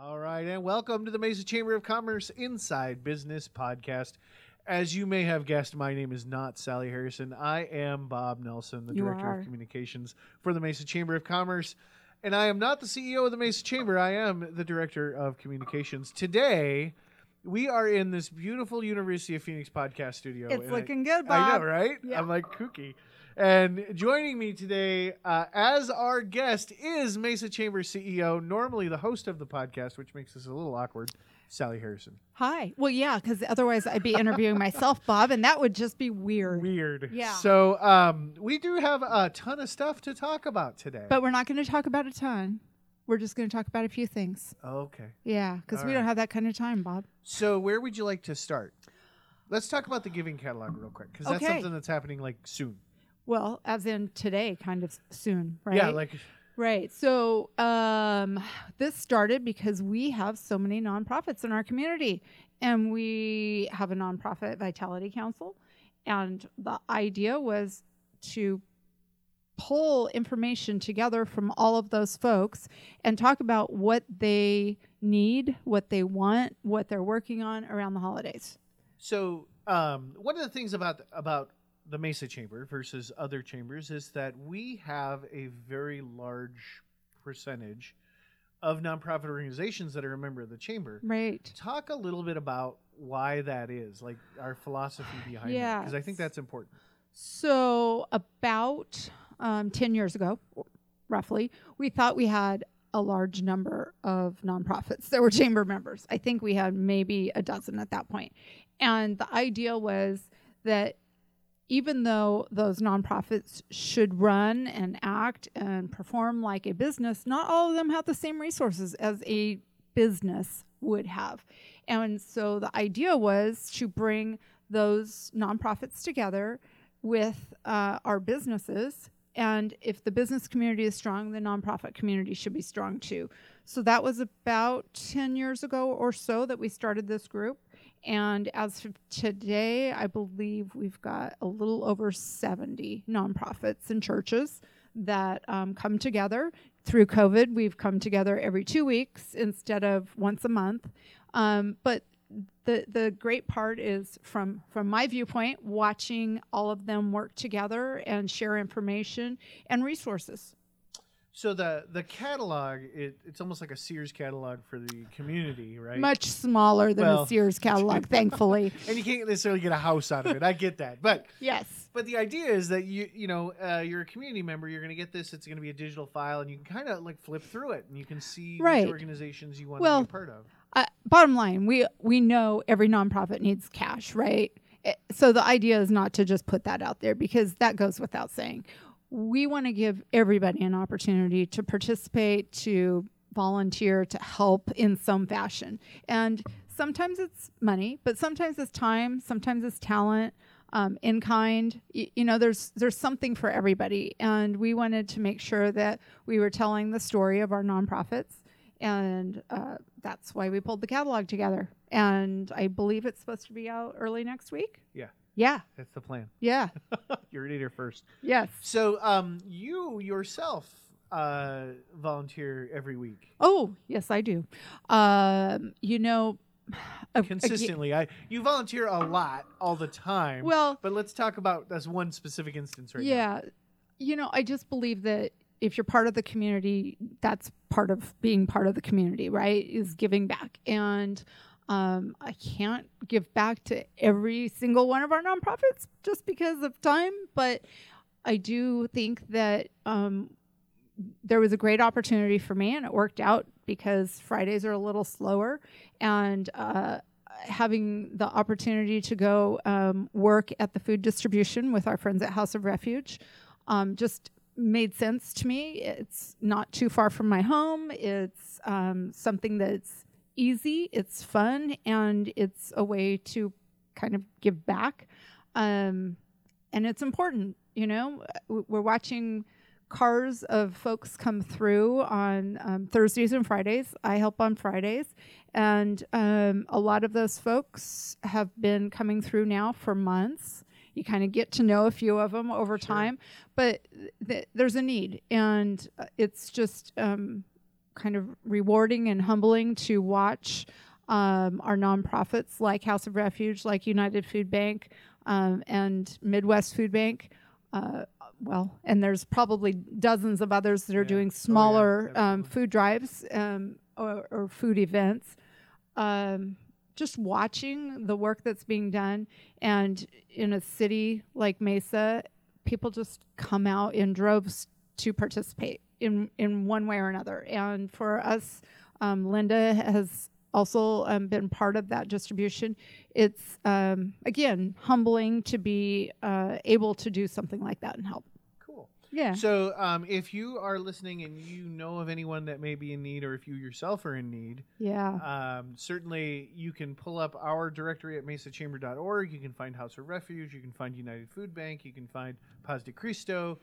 All right, and welcome to the Mesa Chamber of Commerce Inside Business Podcast. As you may have guessed, my name is not Sally Harrison. I am Bob Nelson, the You Director are. of Communications for the Mesa Chamber of Commerce. And I am not the CEO of the Mesa Chamber, I am the Director of Communications. Today, we are in this beautiful University of Phoenix podcast studio. It's and I- looking good, I Bob. know, right? Yeah. I'm like kooky. And joining me today uh, as our guest is Mesa Chamber CEO, normally the host of the podcast, which makes this a little awkward, Sally Harrison. Hi. Well, yeah, because otherwise I'd be interviewing myself, Bob, and that would just be weird. Weird. Yeah. So um, we do have a ton of stuff to talk about today. But we're not going to talk about a ton. We're just going to talk about a few things. okay. Yeah, because we right. don't have that kind of time, Bob. So where would you like to start? Let's talk about the giving catalog real quick because that's something that's happening like soon. Well, as in today, kind of soon, right? Yeah, like Right. So um, this started because we have so many nonprofits in our community, and we have a nonprofit vitality council, and the idea was to pull information together from all of those folks and talk about what they need, what they want, what they're working on around the holidays. So, um, one of the things about about the Mesa Chamber versus other chambers is that we have a very large percentage of nonprofit organizations that are a member of the chamber. Right. Talk a little bit about why that is, like our philosophy behind it, because I think that's important. So, about um, 10 years ago, roughly, we thought we had a large number of nonprofits that were chamber members. I think we had maybe a dozen at that point. And the idea was that even though those nonprofits should run and act and perform like a business, not all of them have the same resources as a business would have. And so the idea was to bring those nonprofits together with uh, our businesses. And if the business community is strong, the nonprofit community should be strong too. So that was about 10 years ago or so that we started this group. And as of today, I believe we've got a little over 70 nonprofits and churches that um, come together. Through COVID, we've come together every two weeks instead of once a month. Um, but the the great part is from from my viewpoint, watching all of them work together and share information and resources. So the the catalog, it, it's almost like a Sears catalog for the community, right? Much smaller than Well- a Sears catalog, thankfully. and you can't necessarily get a house out of it. I get that, but Yes. But the idea is that you you know uh, you're a community member. You're going to get this. It's going to be a digital file, and you can kind of like flip through it, and you can see Right. which organizations you want to Well, be a part of. uh, bottom line, we we know every nonprofit needs cash, right? Eh, So the idea is not to just put that out there because that goes without saying. We want to give everybody an opportunity to participate, to volunteer, to help in some fashion. And sometimes it's money, but sometimes it's time, sometimes it's talent, um, in kind. Y- you know, there's there's something for everybody, and we wanted to make sure that we were telling the story of our nonprofits and uh, that's why we pulled the catalog together. And I believe it's supposed to be out early next week. Yeah. Yeah. That's the plan. Yeah. you heard it here first. yes. So, um, you yourself uh, volunteer every week Oh, yes, I do. Um, you know, consistently. I you volunteer a lot all the time. well, but let's talk about that's one specific instance right now. yeah. You know, I just believe that if you're part of the community, that's part of being part of the community, right? Is giving back. And um, I can't give back to every single one of our nonprofits just because of time, but I do think that um, there was a great opportunity for me, and it worked out because Fridays are a little slower, and uh, having the opportunity to go um, work at the food distribution with our friends at House of Refuge um, just made sense to me. It's not too far from my home. It's um, something that's easy, it's fun, and it's a way to kind of give back. Um, and it's important, you know. We're watching cars of folks come through on um, Thursdays and Fridays. I help on Fridays. And um, a lot of those folks have been coming through now for months. You kind of get to know a few of them over Sure. time, but th- there's a need. And uh, it's just um, kind of rewarding and humbling to watch um, our nonprofits like House of Refuge, like United Food Bank, um, and Midwest Food Bank. Uh, well, and there's probably dozens of others that are Yeah. doing Oh, yeah, smaller um, food drives um, or, or food events. Um, just watching the work that's being done, and in a city like Mesa, people just come out in droves to participate in in one way or another. And for us, um, Linda has also um, been part of that distribution. It's um, again humbling to be uh, able to do something like that and help. Cool. Yeah. So, um, if you are listening and you know of anyone that may be in need, or if you yourself are in need, Yeah. um, certainly you can pull up our directory at mesachamber.org. You can find House of Refuge. You can find United Food Bank. You can find Paz de Cristo.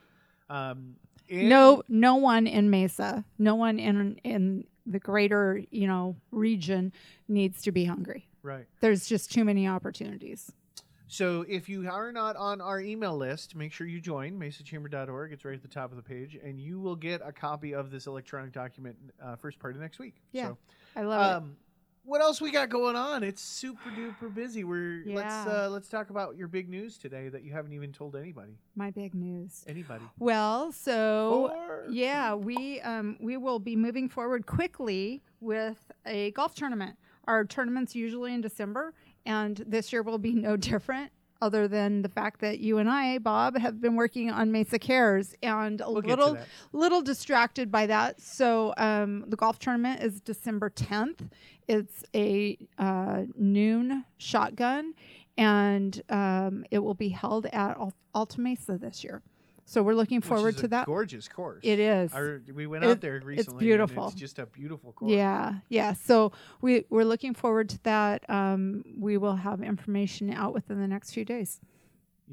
Um, no, no one in Mesa, no one in in the greater you know region needs to be hungry. Right. There's just too many opportunities. So if you are not on our email list, make sure you join mesachamber.org. It's right at the top of the page, and you will get a copy of this electronic document uh, first part of next week. Yeah, So, I love it. um, what else we got going on? It's super duper busy. We're yeah. let's uh, let's talk about your big news today that you haven't even told anybody. My big news. Anybody? Well, so Four. yeah, we um, we will be moving forward quickly with a golf tournament. Our tournament's usually in December, and this year will be no different. Other than the fact that you and I, Bob, have been working on Mesa Cares, and a We'll little little distracted by that. So um, the golf tournament is December 10th. It's a uh, noon shotgun, and um, it will be held at Alta Mesa this year. So we're looking forward to a that. Gorgeous course. It is. I, we went It- out there recently. and beautiful. it's just a beautiful course. Yeah, yeah. So we we're looking forward to that. Um, we will have information out within the next few days.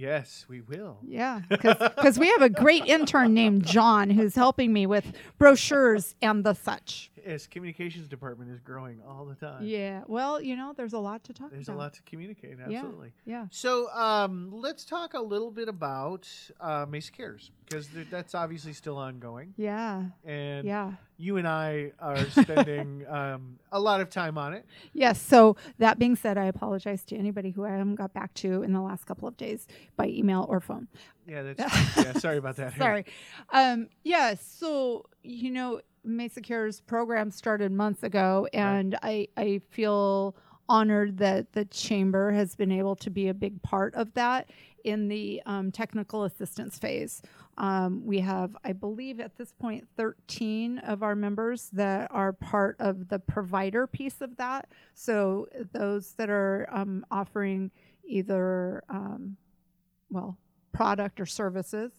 Yes, we will. Yeah, because we have a great intern named John who's helping me with brochures and the such. Yes, communications department is growing all the time. Yeah. Well, you know, there's a lot to talk There's a lot to communicate. Yeah. Absolutely. Yeah. So um, let's talk a little bit about uh, Mesa Cares because th- that's obviously still ongoing, Yeah. and Yeah. You and I are spending um, a lot of time on it. Yes. So that being said, I apologize to anybody who I haven't got back to in the last couple of days by email or phone. Yeah, that's yeah. Sorry about that. Sorry. Um, yeah. So you know, Mesa Cares program started months ago, and I I feel honored that the chamber has been able to be a big part of that in the um, technical assistance phase. Um, we have, I believe, at this point, 13 of our members that are part of the provider piece of that. So those that are um, offering either, um, well, product or services.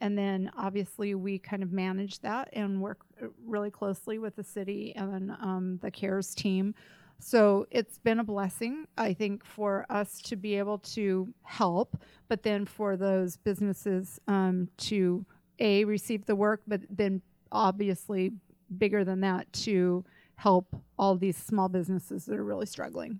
And then obviously we kind of manage that and work uh, really closely with the city and um, the CARES team. So it's been a blessing, I think, for us to be able to help, but then for those businesses um, to a receive the work, but then obviously bigger than that to help all these small businesses that are really struggling.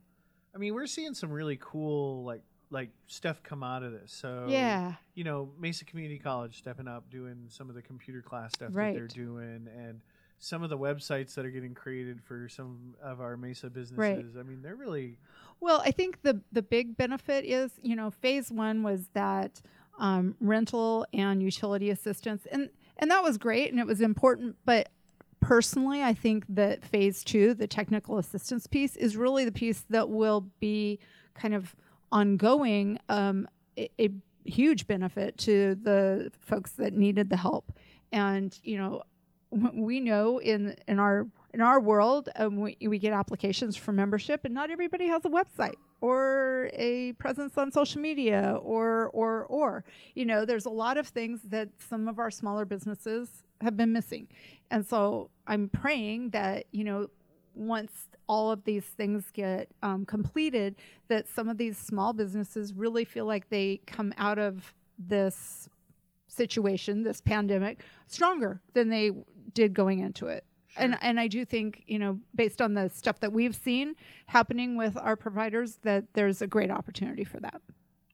I mean, we're seeing some really cool like like stuff come out of this. So yeah, you know, Mesa Community College stepping up, doing some of the computer class stuff Right. that they're doing, and some of the websites that are getting created for some of our Mesa businesses. I mean, they're really Well, I think the the big benefit is, you know, phase one was that um, rental and utility assistance, and and that was great and it was important. But personally, I think that phase two, the technical assistance piece, is really the piece that will be kind of ongoing, um, a, a huge benefit to the folks that needed the help. And you know, we know in in our in our world, um, we, we get applications for membership, and not everybody has a website or a presence on social media, or or or. You know, there's a lot of things that some of our smaller businesses have been missing, and so I'm praying that you know, once all of these things get um, completed, that some of these small businesses really feel like they come out of this situation, this pandemic, stronger than they did going into it. And and I do think, you know, based on the stuff that we've seen happening with our providers that there's a great opportunity for that.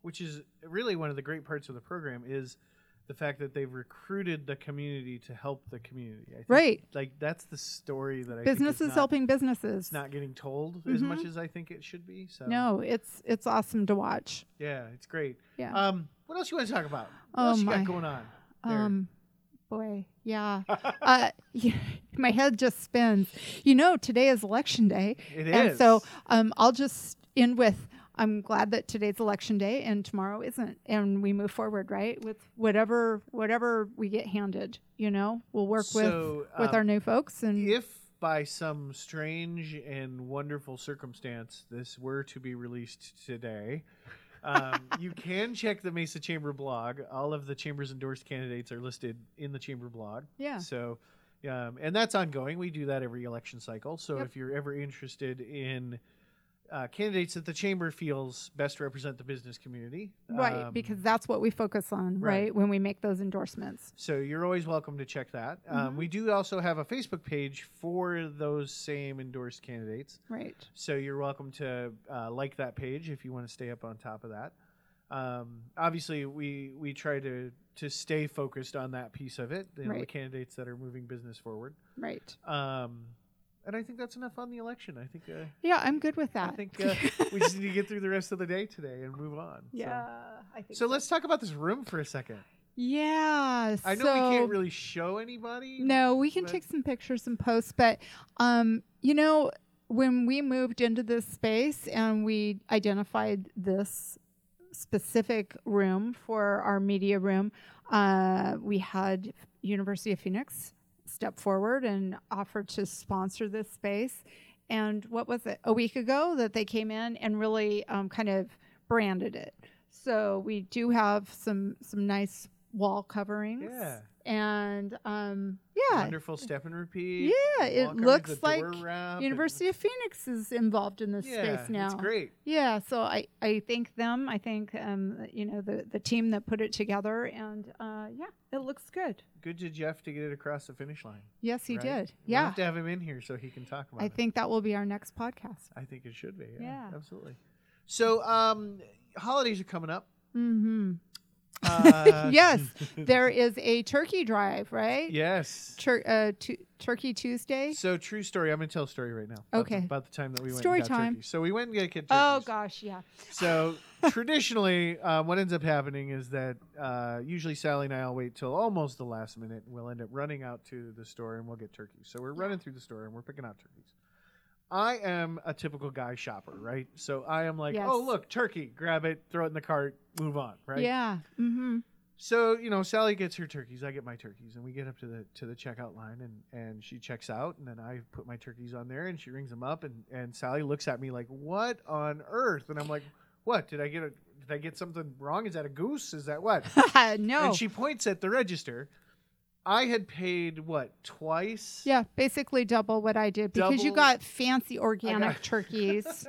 which is really one of the great parts of the program is the fact that they've recruited the community to help the community. I think, Right. Like that's the story that I Businesses not- helping businesses. It's not getting told as much as I think it should be. So No, it's it's awesome to watch. yeah, it's great. Yeah. Um, what else you want to talk about? What Oh, else you my. got going on? there? Um, boy, yeah. uh, yeah, my head just spins. You know, today is election day, It and is. so um, I'll just end with. I'm glad that today's election day and tomorrow isn't, and we move forward, right? With whatever whatever we get handed, you know, we'll work So, with with um, our new folks, and if by some strange and wonderful circumstance this were to be released today, um, you can check the Mesa Chamber blog. All of the chamber's endorsed candidates are listed in the chamber blog. yeah, So, um, and that's ongoing. We do that every election cycle. So, Yep. if you're ever interested in uh, candidates that the chamber feels best represent the business community, right, um, because that's what we focus on, right. right? When we make those endorsements, So you're always welcome to check that. Um, Mhm. we do also have a Facebook page for those same endorsed candidates. right? So you're welcome to uh, like that page if you want to stay up on top of that. Um, obviously, we we try to to stay focused on that piece of it. You know, the candidates that are moving business forward. Right. Um, and I think that's enough on the election. I think uh, Yeah, I'm good with that. I think uh, we just need to get through the rest of the day today and move on. So- yeah, I think So, let's talk about this room for a second. Yeah. I know so, we can't really show anybody. No, we can take some pictures and post, but um, you know, when we moved into this space and we identified this specific room for our media room, uh, we had University of Phoenix step forward and offered to sponsor this space. And what was it? A week ago that they came in and really um, kind of branded it. So we do have some some nice wall coverings. Yeah. And um, yeah, Wonderful step and repeat. yeah, it looks like door wrap, and- University of Phoenix is involved in this yeah, space now. It's great. Yeah, so I, I thank them. I thank um you know the the team that put it together, and uh, yeah, it looks good. Good to Jeff to get it across the finish line. Yes, he right? did. We'll Yeah, have to have him in here so he can talk about I it. I think that will be our next podcast. I think it should be. Yeah, Yeah. absolutely. So, um, holidays are coming up. Mm-hmm. Uh, Yes, there is a turkey drive, right? yes. Tur- uh, tu- Turkey Tuesday. So, true story. I'm going to tell a story right now. about the- Okay. About the time that we went Story time. turkeys. So, we went and got turkeys. Oh gosh, yeah. So traditionally, um, what ends up happening is that uh, usually Sally and I will wait till almost the last minute, and we'll end up running out to the store and we'll get turkeys. So we're running through the store and we're picking out turkeys. I am a typical guy shopper, right? So I am like, Yes. oh look, turkey, grab it, throw it in the cart, move on, right? Yeah. Mm-hmm. So you know, Sally gets her turkeys, I get my turkeys, and we get up to the to the checkout line, and and she checks out, and then I put my turkeys on there, and she rings them up, and and Sally looks at me like, "What on earth?" And I'm like, "What? Did I get a did I get something wrong? Is that a goose? Is that what?" no. And she points at the register. I had paid what twice? yeah, basically double what I did because you got fancy organic got- turkeys.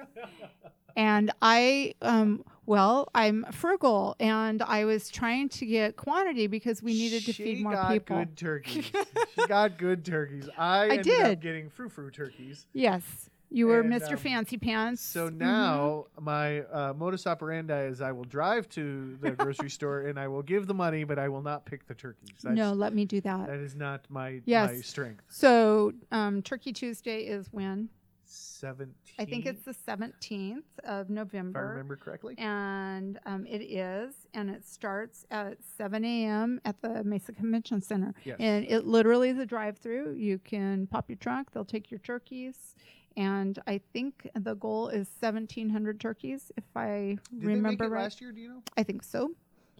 and I, um, well, I'm frugal, and I was trying to get quantity because we needed to She feed more people. She got people. good turkeys. she got good turkeys. I, ended did. up getting frou frou turkeys. Yes, you were And, Mr. um, Fancy Pants. So Mhm. now my uh, modus operandi is I will drive to the grocery store and I will give the money, but I will not pick the turkeys. That's, no, let me do that. that is not my Yes. my strength. So, um, Turkey Tuesday is when? Seventeen. I think it's the 17th of November. if I remember correctly. and um, it is, and it starts at 7 a.m. at the Mesa Convention Center. Yes. And it literally is a drive-through. You can pop your trunk; they'll take your turkeys, and I think the goal is 1,700 turkeys, if I Did they make remember it right. last year? Do you know? I think so.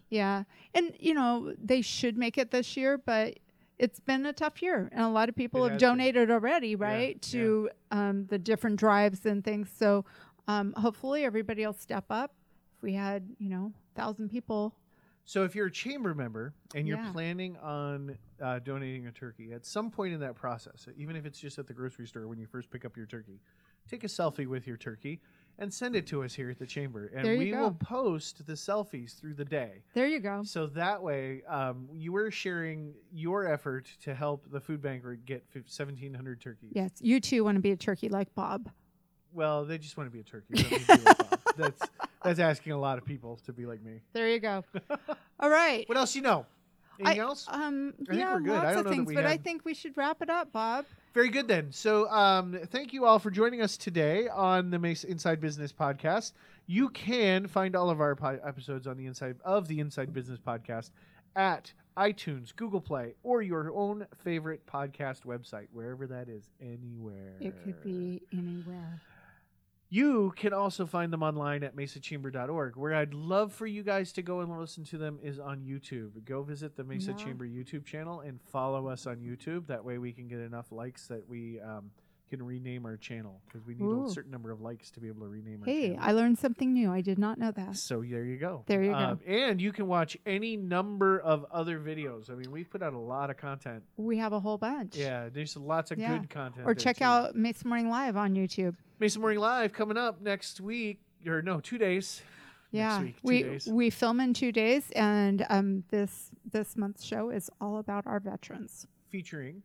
Yeah, and you know they should make it this year, but it's been a tough year, and a lot of people It have has been. donated already, right, yeah. to Um, the different drives and things. So um, hopefully everybody will step up. If we had, you know, thousand people, So if you're a chamber member and you're Yeah. planning on uh, donating a turkey at some point in that process, even if it's just at the grocery store when you first pick up your turkey, take a selfie with your turkey and send it to us here at the chamber, and we go. will post the selfies through the day. there you go. So that way, um, you are sharing your effort to help the food bank get fif- 1,700 turkeys. Yes, you too want to be a turkey like Bob. Well, they just want to be a turkey. They don't need to be like Bob. that's that's asking a lot of people to be like me. There you go. All right. What else you know? Anything I- else? Um, I think yeah, we're good. I lots don't of know that things, we but I think we should wrap it up, Bob. Very good then. So, um, thank you all for joining us today on the Mesa Inside Business podcast. You can find all of our po- episodes on the inside of the Inside Business podcast at iTunes, Google Play, or your own favorite podcast website, wherever that is, anywhere. It could be anywhere. You can also find them online at mesachamber.org. Where I'd love for you guys to go and listen to them is on YouTube. Go visit the Mesa Yeah. Chamber YouTube channel and follow us on YouTube. That way we can get enough likes that we um, can rename our channel because we need Ooh. a certain number of likes to be able to rename our Hey, channel. I learned something new. I did not know that. so there you go. There you go. Um, and you can watch any number of other videos. I mean, we've put out a lot of content. We have a whole bunch. Yeah, there's lots of Yeah. good content. Or check too. out Mesa Morning Live on YouTube. Mesa Morning Live coming up next week, or no, two days. Yeah, week, two we days. we film in two days, and um, this this month's show is all about our veterans. featuring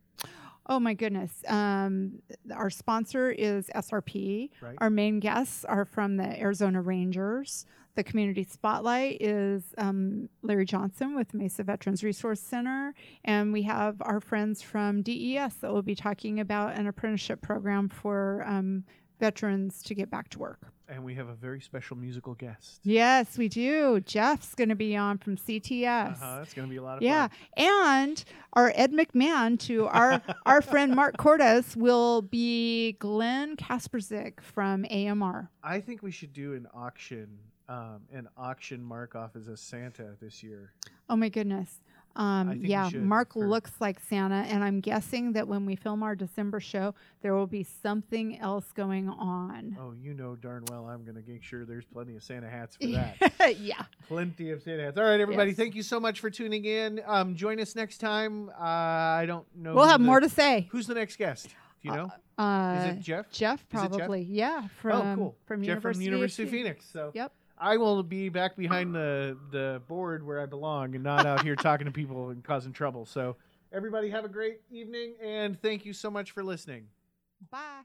Oh my goodness! Um, our sponsor is SRP. right. Our main guests are from the Arizona Rangers. The community spotlight is um, Larry Johnson with Mesa Veterans Resource Center, and we have our friends from DES that will be talking about an apprenticeship program for um, veterans to get back to work. and we have a very special musical guest. Yes, we do. Jeff's going to be on from CTS. Uh-huh, that's going to be a lot of Yeah, fun. Yeah, and our Ed McMahon to our our friend Mark Cordes will be Glenn Kasperzik from AMR. I think we should do an auction, um, an auction mark off as a Santa this year. Oh my goodness. Um, yeah, Mark looks like Santa, and I'm guessing that when we film our December show, there will be something else going on. Oh, you know darn well I'm going to make sure there's plenty of Santa hats for that. yeah. plenty of Santa hats. All right, everybody, Yes. thank you so much for tuning in. Um, join us next time. Uh, I don't know. We'll have the- more to say. Who's the next guest? Do you know? Uh, Is it Jeff? Jeff, it Jeff? probably. Yeah. From, oh, cool. From Jeff University, from University of of Phoenix. So Yep. I will be back behind the the board where I belong and not out here talking to people and causing trouble. So everybody have a great evening and thank you so much for listening. Bye.